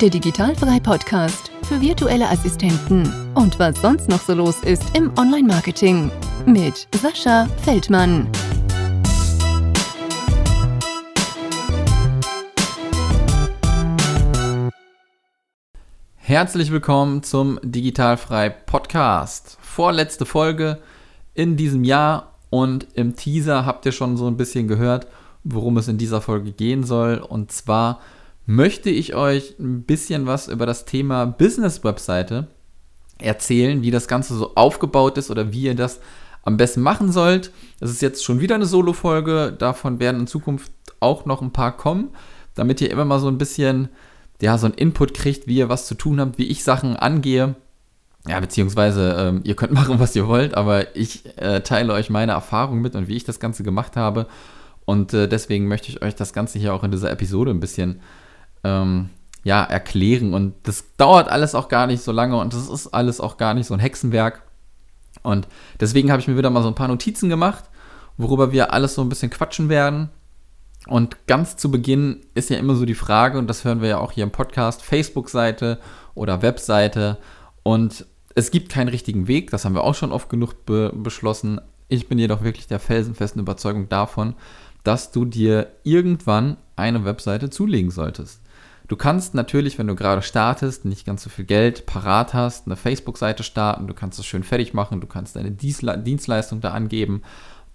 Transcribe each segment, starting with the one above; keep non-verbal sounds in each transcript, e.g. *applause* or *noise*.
der Digitalfrei Podcast für virtuelle Assistenten und was sonst noch so los ist im Online-Marketing mit Sascha Feldmann. Herzlich willkommen zum Digitalfrei Podcast. Vorletzte Folge in diesem Jahr und im Teaser habt ihr schon so ein bisschen gehört, worum es in dieser Folge gehen soll. Und zwar möchte ich euch ein bisschen was über das Thema Business-Webseite erzählen, wie das Ganze so aufgebaut ist oder wie ihr das am besten machen sollt. Es ist jetzt schon wieder eine Solo-Folge, davon werden in Zukunft auch noch ein paar kommen, damit ihr immer mal so ein bisschen, ja, so einen Input kriegt, wie ihr was zu tun habt, wie ich Sachen angehe. Ja, beziehungsweise ähm, ihr könnt machen, was ihr wollt, aber ich äh, teile euch meine Erfahrung mit und wie ich das Ganze gemacht habe. Und äh, deswegen möchte ich euch das Ganze hier auch in dieser Episode ein bisschen ähm, ja, erklären. Und das dauert alles auch gar nicht so lange und das ist alles auch gar nicht so ein Hexenwerk. Und deswegen habe ich mir wieder mal so ein paar Notizen gemacht, worüber wir alles so ein bisschen quatschen werden. Und ganz zu Beginn ist ja immer so die Frage, und das hören wir ja auch hier im Podcast, Facebook-Seite oder Webseite. Und es gibt keinen richtigen Weg, das haben wir auch schon oft genug be beschlossen. Ich bin jedoch wirklich der felsenfesten Überzeugung davon, dass du dir irgendwann eine Webseite zulegen solltest. Du kannst natürlich, wenn du gerade startest, nicht ganz so viel Geld parat hast, eine Facebook-Seite starten, du kannst es schön fertig machen, du kannst deine Dienstleistung da angeben,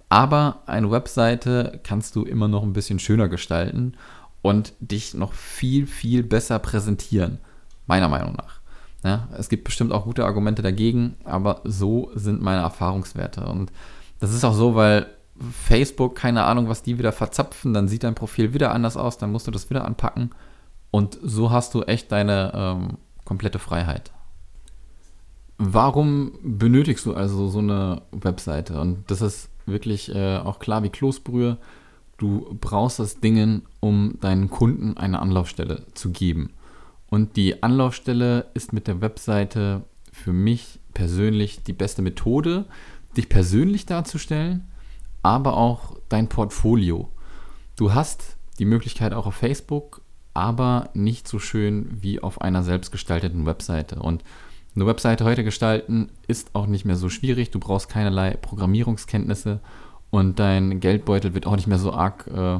aber eine Webseite kannst du immer noch ein bisschen schöner gestalten und dich noch viel, viel besser präsentieren, meiner Meinung nach. Ja, es gibt bestimmt auch gute Argumente dagegen, aber so sind meine Erfahrungswerte. Und das ist auch so, weil Facebook, keine Ahnung, was die wieder verzapfen, dann sieht dein Profil wieder anders aus, dann musst du das wieder anpacken. Und so hast du echt deine ähm, komplette Freiheit. Warum benötigst du also so eine Webseite? Und das ist wirklich äh, auch klar wie Kloßbrühe. Du brauchst das Ding, um deinen Kunden eine Anlaufstelle zu geben. Und die Anlaufstelle ist mit der Webseite für mich persönlich die beste Methode, dich persönlich darzustellen, aber auch dein Portfolio. Du hast die Möglichkeit auch auf Facebook aber nicht so schön wie auf einer selbstgestalteten Webseite. Und eine Webseite heute gestalten ist auch nicht mehr so schwierig. Du brauchst keinerlei Programmierungskenntnisse und dein Geldbeutel wird auch nicht mehr so arg äh,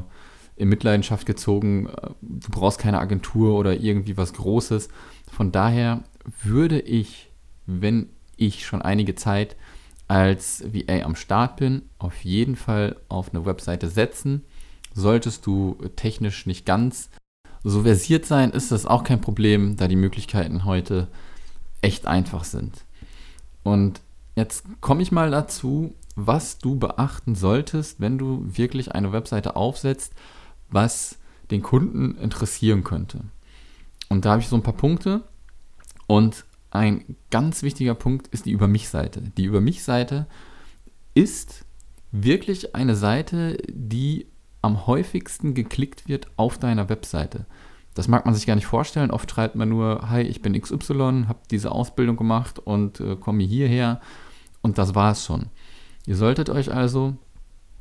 in Mitleidenschaft gezogen. Du brauchst keine Agentur oder irgendwie was Großes. Von daher würde ich, wenn ich schon einige Zeit als VA am Start bin, auf jeden Fall auf eine Webseite setzen. Solltest du technisch nicht ganz so versiert sein ist das auch kein Problem, da die Möglichkeiten heute echt einfach sind. Und jetzt komme ich mal dazu, was du beachten solltest, wenn du wirklich eine Webseite aufsetzt, was den Kunden interessieren könnte. Und da habe ich so ein paar Punkte. Und ein ganz wichtiger Punkt ist die Über mich-Seite. Die Über mich-Seite ist wirklich eine Seite, die am häufigsten geklickt wird auf deiner Webseite. Das mag man sich gar nicht vorstellen. Oft schreibt man nur, hi, ich bin XY, habe diese Ausbildung gemacht und äh, komme hierher und das war es schon. Ihr solltet euch also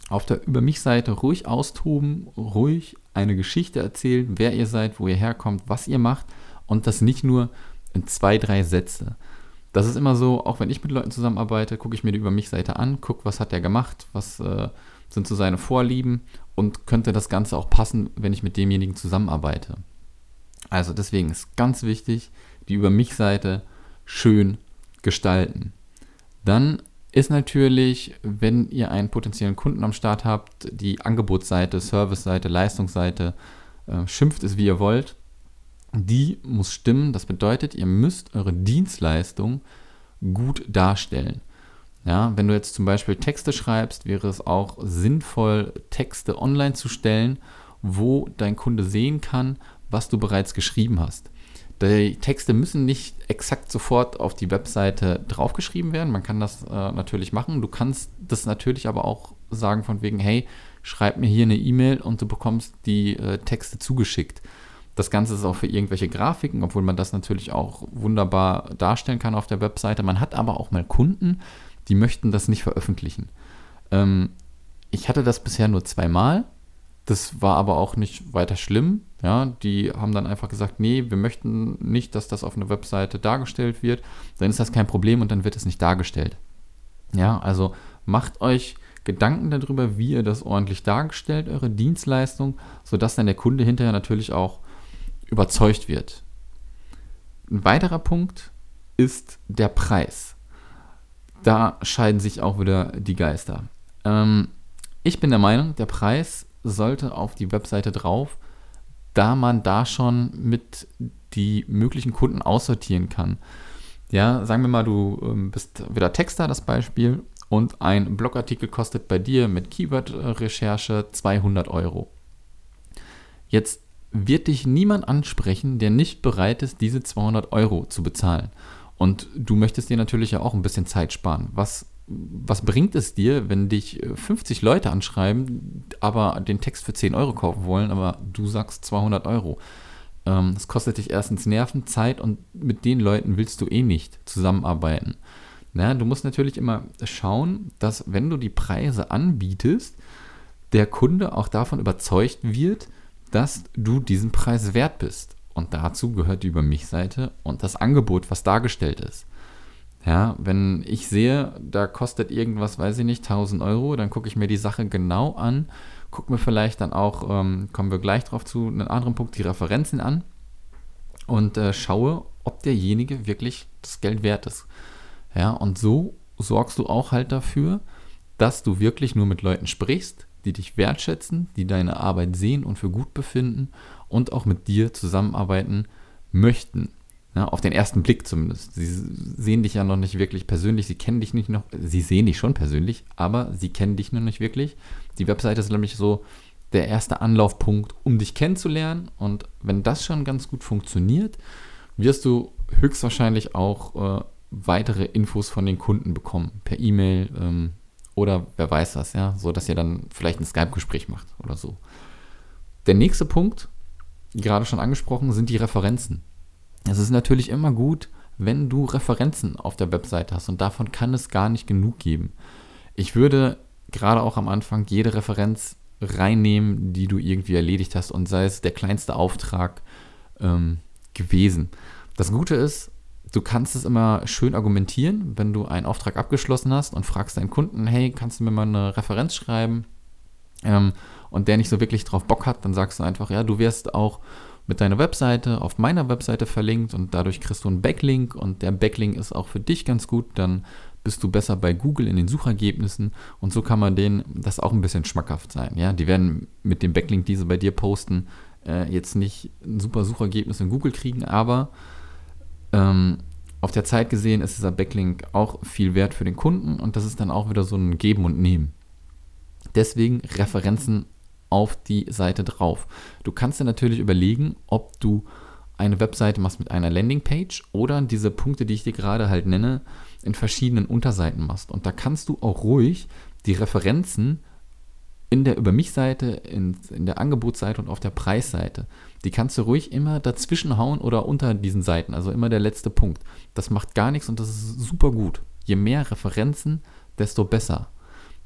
auf der Über mich-Seite ruhig austoben, ruhig eine Geschichte erzählen, wer ihr seid, wo ihr herkommt, was ihr macht und das nicht nur in zwei, drei Sätze. Das ist immer so, auch wenn ich mit Leuten zusammenarbeite, gucke ich mir die Über mich-Seite an, gucke, was hat der gemacht, was äh, sind so seine Vorlieben und könnte das Ganze auch passen, wenn ich mit demjenigen zusammenarbeite. Also deswegen ist ganz wichtig, die Über mich-Seite schön gestalten. Dann ist natürlich, wenn ihr einen potenziellen Kunden am Start habt, die Angebotsseite, Serviceseite, Leistungsseite, äh, schimpft es wie ihr wollt, die muss stimmen. Das bedeutet, ihr müsst eure Dienstleistung gut darstellen. Ja, wenn du jetzt zum Beispiel Texte schreibst, wäre es auch sinnvoll, Texte online zu stellen, wo dein Kunde sehen kann, was du bereits geschrieben hast. Die Texte müssen nicht exakt sofort auf die Webseite draufgeschrieben werden. Man kann das äh, natürlich machen. Du kannst das natürlich aber auch sagen von wegen, hey, schreib mir hier eine E-Mail und du bekommst die äh, Texte zugeschickt. Das Ganze ist auch für irgendwelche Grafiken, obwohl man das natürlich auch wunderbar darstellen kann auf der Webseite. Man hat aber auch mal Kunden, die möchten das nicht veröffentlichen. Ähm, ich hatte das bisher nur zweimal. Das war aber auch nicht weiter schlimm. Ja, die haben dann einfach gesagt, nee, wir möchten nicht, dass das auf einer Webseite dargestellt wird. Dann ist das kein Problem und dann wird es nicht dargestellt. Ja, also macht euch Gedanken darüber, wie ihr das ordentlich dargestellt, eure Dienstleistung, sodass dann der Kunde hinterher natürlich auch überzeugt wird. Ein weiterer Punkt ist der Preis. Da scheiden sich auch wieder die Geister. Ähm, ich bin der Meinung, der Preis sollte auf die Webseite drauf, da man da schon mit die möglichen Kunden aussortieren kann. Ja, sagen wir mal, du ähm, bist wieder Texter, das Beispiel, und ein Blogartikel kostet bei dir mit Keyword-Recherche 200 Euro. Jetzt wird dich niemand ansprechen, der nicht bereit ist, diese 200 Euro zu bezahlen. Und du möchtest dir natürlich ja auch ein bisschen Zeit sparen. Was, was bringt es dir, wenn dich 50 Leute anschreiben, aber den Text für 10 Euro kaufen wollen, aber du sagst 200 Euro? Ähm, das kostet dich erstens Nerven, Zeit und mit den Leuten willst du eh nicht zusammenarbeiten. Na, du musst natürlich immer schauen, dass wenn du die Preise anbietest, der Kunde auch davon überzeugt wird, dass du diesen Preis wert bist. Und dazu gehört die Über mich-Seite und das Angebot, was dargestellt ist. Ja, wenn ich sehe, da kostet irgendwas, weiß ich nicht, 1000 Euro, dann gucke ich mir die Sache genau an, gucke mir vielleicht dann auch, ähm, kommen wir gleich drauf zu, einen anderen Punkt, die Referenzen an und äh, schaue, ob derjenige wirklich das Geld wert ist. Ja, und so sorgst du auch halt dafür, dass du wirklich nur mit Leuten sprichst, die dich wertschätzen, die deine Arbeit sehen und für gut befinden und auch mit dir zusammenarbeiten möchten. Ja, auf den ersten Blick zumindest. Sie sehen dich ja noch nicht wirklich persönlich, sie kennen dich nicht noch, sie sehen dich schon persönlich, aber sie kennen dich noch nicht wirklich. Die Webseite ist nämlich so der erste Anlaufpunkt, um dich kennenzulernen. Und wenn das schon ganz gut funktioniert, wirst du höchstwahrscheinlich auch äh, weitere Infos von den Kunden bekommen, per E-Mail ähm, oder wer weiß was, ja, so dass ihr dann vielleicht ein Skype-Gespräch macht oder so. Der nächste Punkt, gerade schon angesprochen, sind die Referenzen. Es ist natürlich immer gut, wenn du Referenzen auf der Webseite hast und davon kann es gar nicht genug geben. Ich würde gerade auch am Anfang jede Referenz reinnehmen, die du irgendwie erledigt hast und sei es der kleinste Auftrag ähm, gewesen. Das Gute ist, du kannst es immer schön argumentieren, wenn du einen Auftrag abgeschlossen hast und fragst deinen Kunden, hey, kannst du mir mal eine Referenz schreiben? Ähm, und der nicht so wirklich drauf Bock hat, dann sagst du einfach, ja, du wirst auch mit deiner Webseite auf meiner Webseite verlinkt und dadurch kriegst du einen Backlink und der Backlink ist auch für dich ganz gut, dann bist du besser bei Google in den Suchergebnissen und so kann man denen das auch ein bisschen schmackhaft sein. Ja, die werden mit dem Backlink, die sie bei dir posten, äh, jetzt nicht ein super Suchergebnis in Google kriegen, aber ähm, auf der Zeit gesehen ist dieser Backlink auch viel wert für den Kunden und das ist dann auch wieder so ein Geben und Nehmen. Deswegen Referenzen auf die Seite drauf. Du kannst dir natürlich überlegen, ob du eine Webseite machst mit einer Landingpage oder diese Punkte, die ich dir gerade halt nenne, in verschiedenen Unterseiten machst. Und da kannst du auch ruhig die Referenzen in der Über mich-Seite, in, in der Angebotsseite und auf der Preisseite. Die kannst du ruhig immer dazwischen hauen oder unter diesen Seiten, also immer der letzte Punkt. Das macht gar nichts und das ist super gut. Je mehr Referenzen, desto besser.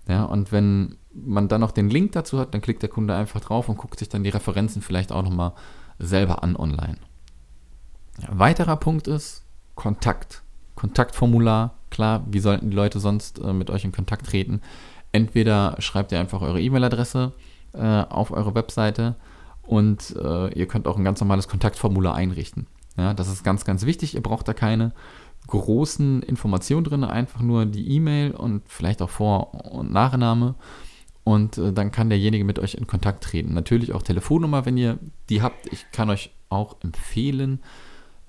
Ja, und wenn man dann noch den Link dazu hat, dann klickt der Kunde einfach drauf und guckt sich dann die Referenzen vielleicht auch nochmal selber an online. Weiterer Punkt ist Kontakt. Kontaktformular, klar, wie sollten die Leute sonst äh, mit euch in Kontakt treten? Entweder schreibt ihr einfach eure E-Mail-Adresse äh, auf eure Webseite und äh, ihr könnt auch ein ganz normales Kontaktformular einrichten. Ja, das ist ganz, ganz wichtig. Ihr braucht da keine großen Informationen drin, einfach nur die E-Mail und vielleicht auch Vor- und Nachname. Und äh, dann kann derjenige mit euch in Kontakt treten. Natürlich auch Telefonnummer, wenn ihr die habt. Ich kann euch auch empfehlen,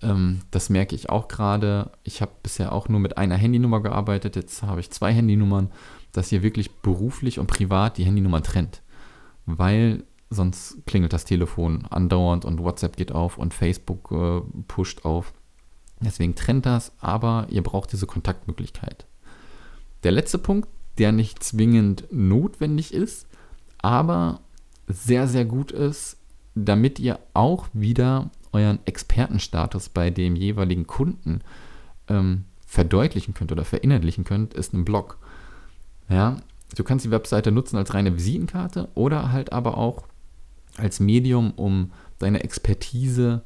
ähm, das merke ich auch gerade. Ich habe bisher auch nur mit einer Handynummer gearbeitet. Jetzt habe ich zwei Handynummern dass ihr wirklich beruflich und privat die Handynummern trennt. Weil sonst klingelt das Telefon andauernd und WhatsApp geht auf und Facebook äh, pusht auf. Deswegen trennt das, aber ihr braucht diese Kontaktmöglichkeit. Der letzte Punkt, der nicht zwingend notwendig ist, aber sehr, sehr gut ist, damit ihr auch wieder euren Expertenstatus bei dem jeweiligen Kunden ähm, verdeutlichen könnt oder verinnerlichen könnt, ist ein Blog. Ja, du kannst die Webseite nutzen als reine Visitenkarte oder halt aber auch als Medium, um deine Expertise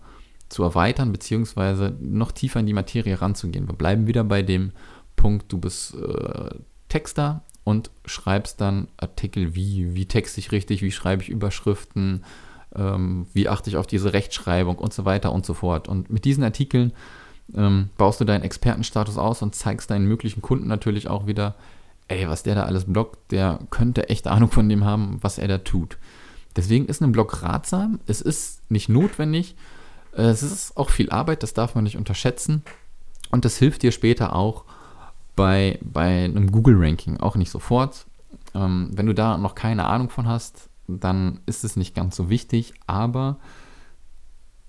zu erweitern, beziehungsweise noch tiefer in die Materie ranzugehen. Wir bleiben wieder bei dem Punkt, du bist äh, Texter und schreibst dann Artikel wie, wie texte ich richtig, wie schreibe ich Überschriften, ähm, wie achte ich auf diese Rechtschreibung und so weiter und so fort. Und mit diesen Artikeln ähm, baust du deinen Expertenstatus aus und zeigst deinen möglichen Kunden natürlich auch wieder, ey, was der da alles bloggt, der könnte echt Ahnung von dem haben, was er da tut. Deswegen ist ein Blog ratsam. Es ist nicht notwendig. Es ist auch viel Arbeit, das darf man nicht unterschätzen. Und das hilft dir später auch bei, bei einem Google-Ranking. Auch nicht sofort. Ähm, wenn du da noch keine Ahnung von hast, dann ist es nicht ganz so wichtig. Aber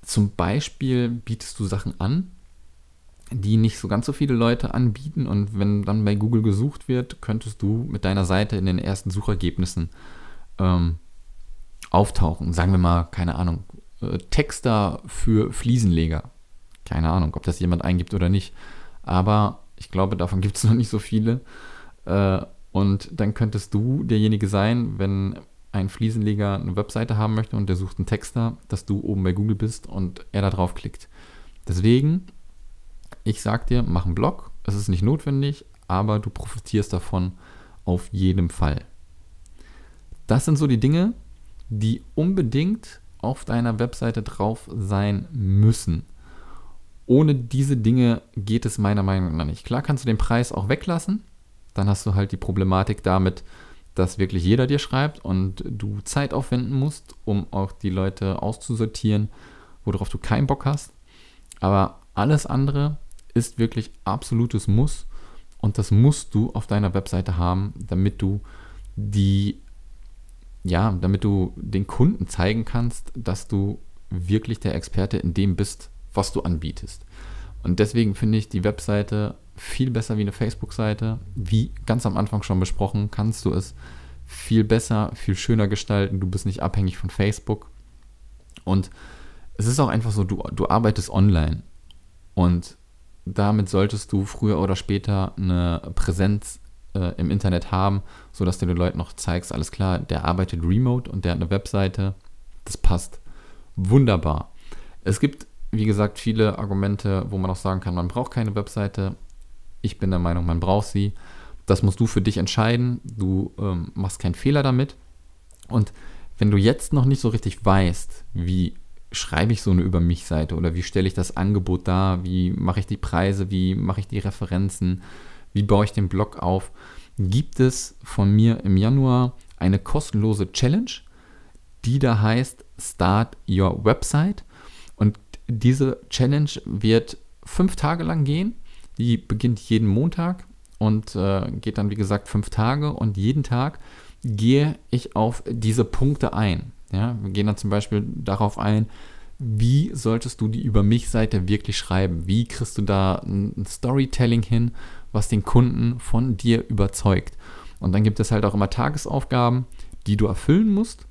zum Beispiel bietest du Sachen an, die nicht so ganz so viele Leute anbieten. Und wenn dann bei Google gesucht wird, könntest du mit deiner Seite in den ersten Suchergebnissen ähm, auftauchen. Sagen wir mal, keine Ahnung, äh, Texter für Fliesenleger. Keine Ahnung, ob das jemand eingibt oder nicht. Aber ich glaube, davon gibt es *laughs* noch nicht so viele. Äh, und dann könntest du derjenige sein, wenn ein Fliesenleger eine Webseite haben möchte und der sucht einen Texter, dass du oben bei Google bist und er da drauf klickt. Deswegen ich sag dir, mach einen Blog. Es ist nicht notwendig, aber du profitierst davon auf jeden Fall. Das sind so die Dinge, die unbedingt auf deiner Webseite drauf sein müssen. Ohne diese Dinge geht es meiner Meinung nach nicht. Klar kannst du den Preis auch weglassen. Dann hast du halt die Problematik damit, dass wirklich jeder dir schreibt und du Zeit aufwenden musst, um auch die Leute auszusortieren, worauf du keinen Bock hast. Aber alles andere ist wirklich absolutes Muss und das musst du auf deiner Webseite haben, damit du die ja, damit du den Kunden zeigen kannst, dass du wirklich der Experte in dem bist, was du anbietest. Und deswegen finde ich die Webseite viel besser wie eine Facebook-Seite. Wie ganz am Anfang schon besprochen, kannst du es viel besser, viel schöner gestalten. Du bist nicht abhängig von Facebook. Und es ist auch einfach so, du, du arbeitest online. Und damit solltest du früher oder später eine Präsenz äh, im Internet haben, sodass du den Leuten noch zeigst, alles klar, der arbeitet remote und der hat eine Webseite. Das passt wunderbar. Es gibt, wie gesagt, viele Argumente, wo man auch sagen kann, man braucht keine Webseite. Ich bin der Meinung, man braucht sie. Das musst du für dich entscheiden. Du ähm, machst keinen Fehler damit. Und wenn du jetzt noch nicht so richtig weißt, wie schreibe ich so eine Über mich Seite oder wie stelle ich das Angebot dar, wie mache ich die Preise, wie mache ich die Referenzen, wie baue ich den Blog auf, gibt es von mir im Januar eine kostenlose Challenge, die da heißt Start Your Website. Und diese Challenge wird fünf Tage lang gehen. Die beginnt jeden Montag und äh, geht dann, wie gesagt, fünf Tage. Und jeden Tag gehe ich auf diese Punkte ein. Ja, wir gehen dann zum Beispiel darauf ein, wie solltest du die Über mich-Seite wirklich schreiben? Wie kriegst du da ein Storytelling hin, was den Kunden von dir überzeugt? Und dann gibt es halt auch immer Tagesaufgaben, die du erfüllen musst.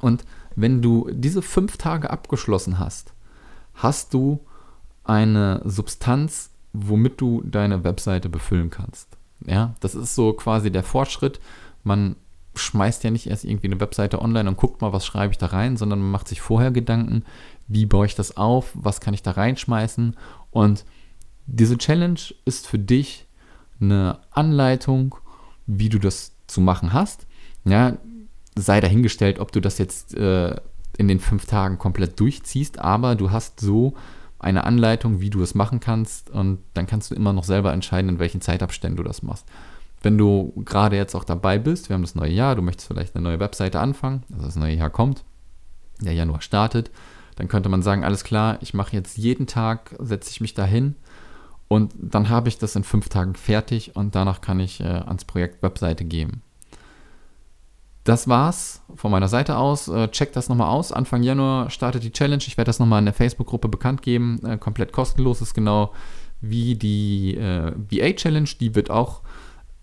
Und wenn du diese fünf Tage abgeschlossen hast, hast du eine Substanz, womit du deine Webseite befüllen kannst. Ja, das ist so quasi der Fortschritt. Man schmeißt ja nicht erst irgendwie eine Webseite online und guckt mal, was schreibe ich da rein, sondern man macht sich vorher Gedanken, wie baue ich das auf, was kann ich da reinschmeißen. Und diese Challenge ist für dich eine Anleitung, wie du das zu machen hast. Ja, sei dahingestellt, ob du das jetzt äh, in den fünf Tagen komplett durchziehst, aber du hast so eine Anleitung, wie du es machen kannst und dann kannst du immer noch selber entscheiden, in welchen Zeitabständen du das machst. Wenn du gerade jetzt auch dabei bist, wir haben das neue Jahr, du möchtest vielleicht eine neue Webseite anfangen, also das neue Jahr kommt, der Januar startet, dann könnte man sagen, alles klar, ich mache jetzt jeden Tag, setze ich mich dahin und dann habe ich das in fünf Tagen fertig und danach kann ich äh, ans Projekt Webseite gehen. Das war's von meiner Seite aus. Äh, checkt das nochmal aus. Anfang Januar startet die Challenge. Ich werde das nochmal in der Facebook-Gruppe bekannt geben. Äh, komplett kostenlos ist genau wie die äh, VA-Challenge. Die wird auch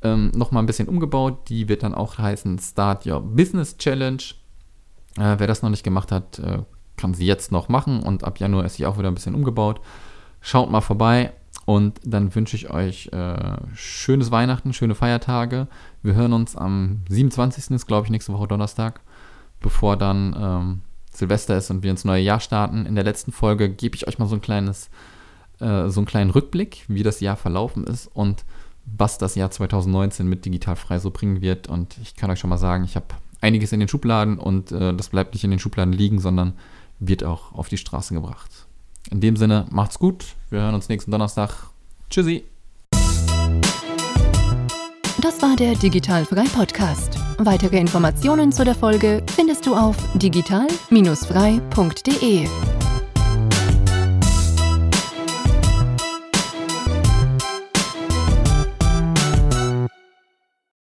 ähm, nochmal ein bisschen umgebaut. Die wird dann auch heißen Start Your Business Challenge. Äh, wer das noch nicht gemacht hat, äh, kann sie jetzt noch machen und ab Januar ist sie auch wieder ein bisschen umgebaut. Schaut mal vorbei und dann wünsche ich euch äh, schönes Weihnachten, schöne Feiertage. Wir hören uns am 27. ist, glaube ich, nächste Woche Donnerstag bevor dann ähm, Silvester ist und wir ins neue Jahr starten. In der letzten Folge gebe ich euch mal so ein kleines, äh, so einen kleinen Rückblick, wie das Jahr verlaufen ist und was das Jahr 2019 mit Digital Frei so bringen wird. Und ich kann euch schon mal sagen, ich habe einiges in den Schubladen und äh, das bleibt nicht in den Schubladen liegen, sondern wird auch auf die Straße gebracht. In dem Sinne, macht's gut. Wir hören uns nächsten Donnerstag. Tschüssi. Das war der Digital Frei Podcast. Weitere Informationen zu der Folge findest du auf digital-frei.de.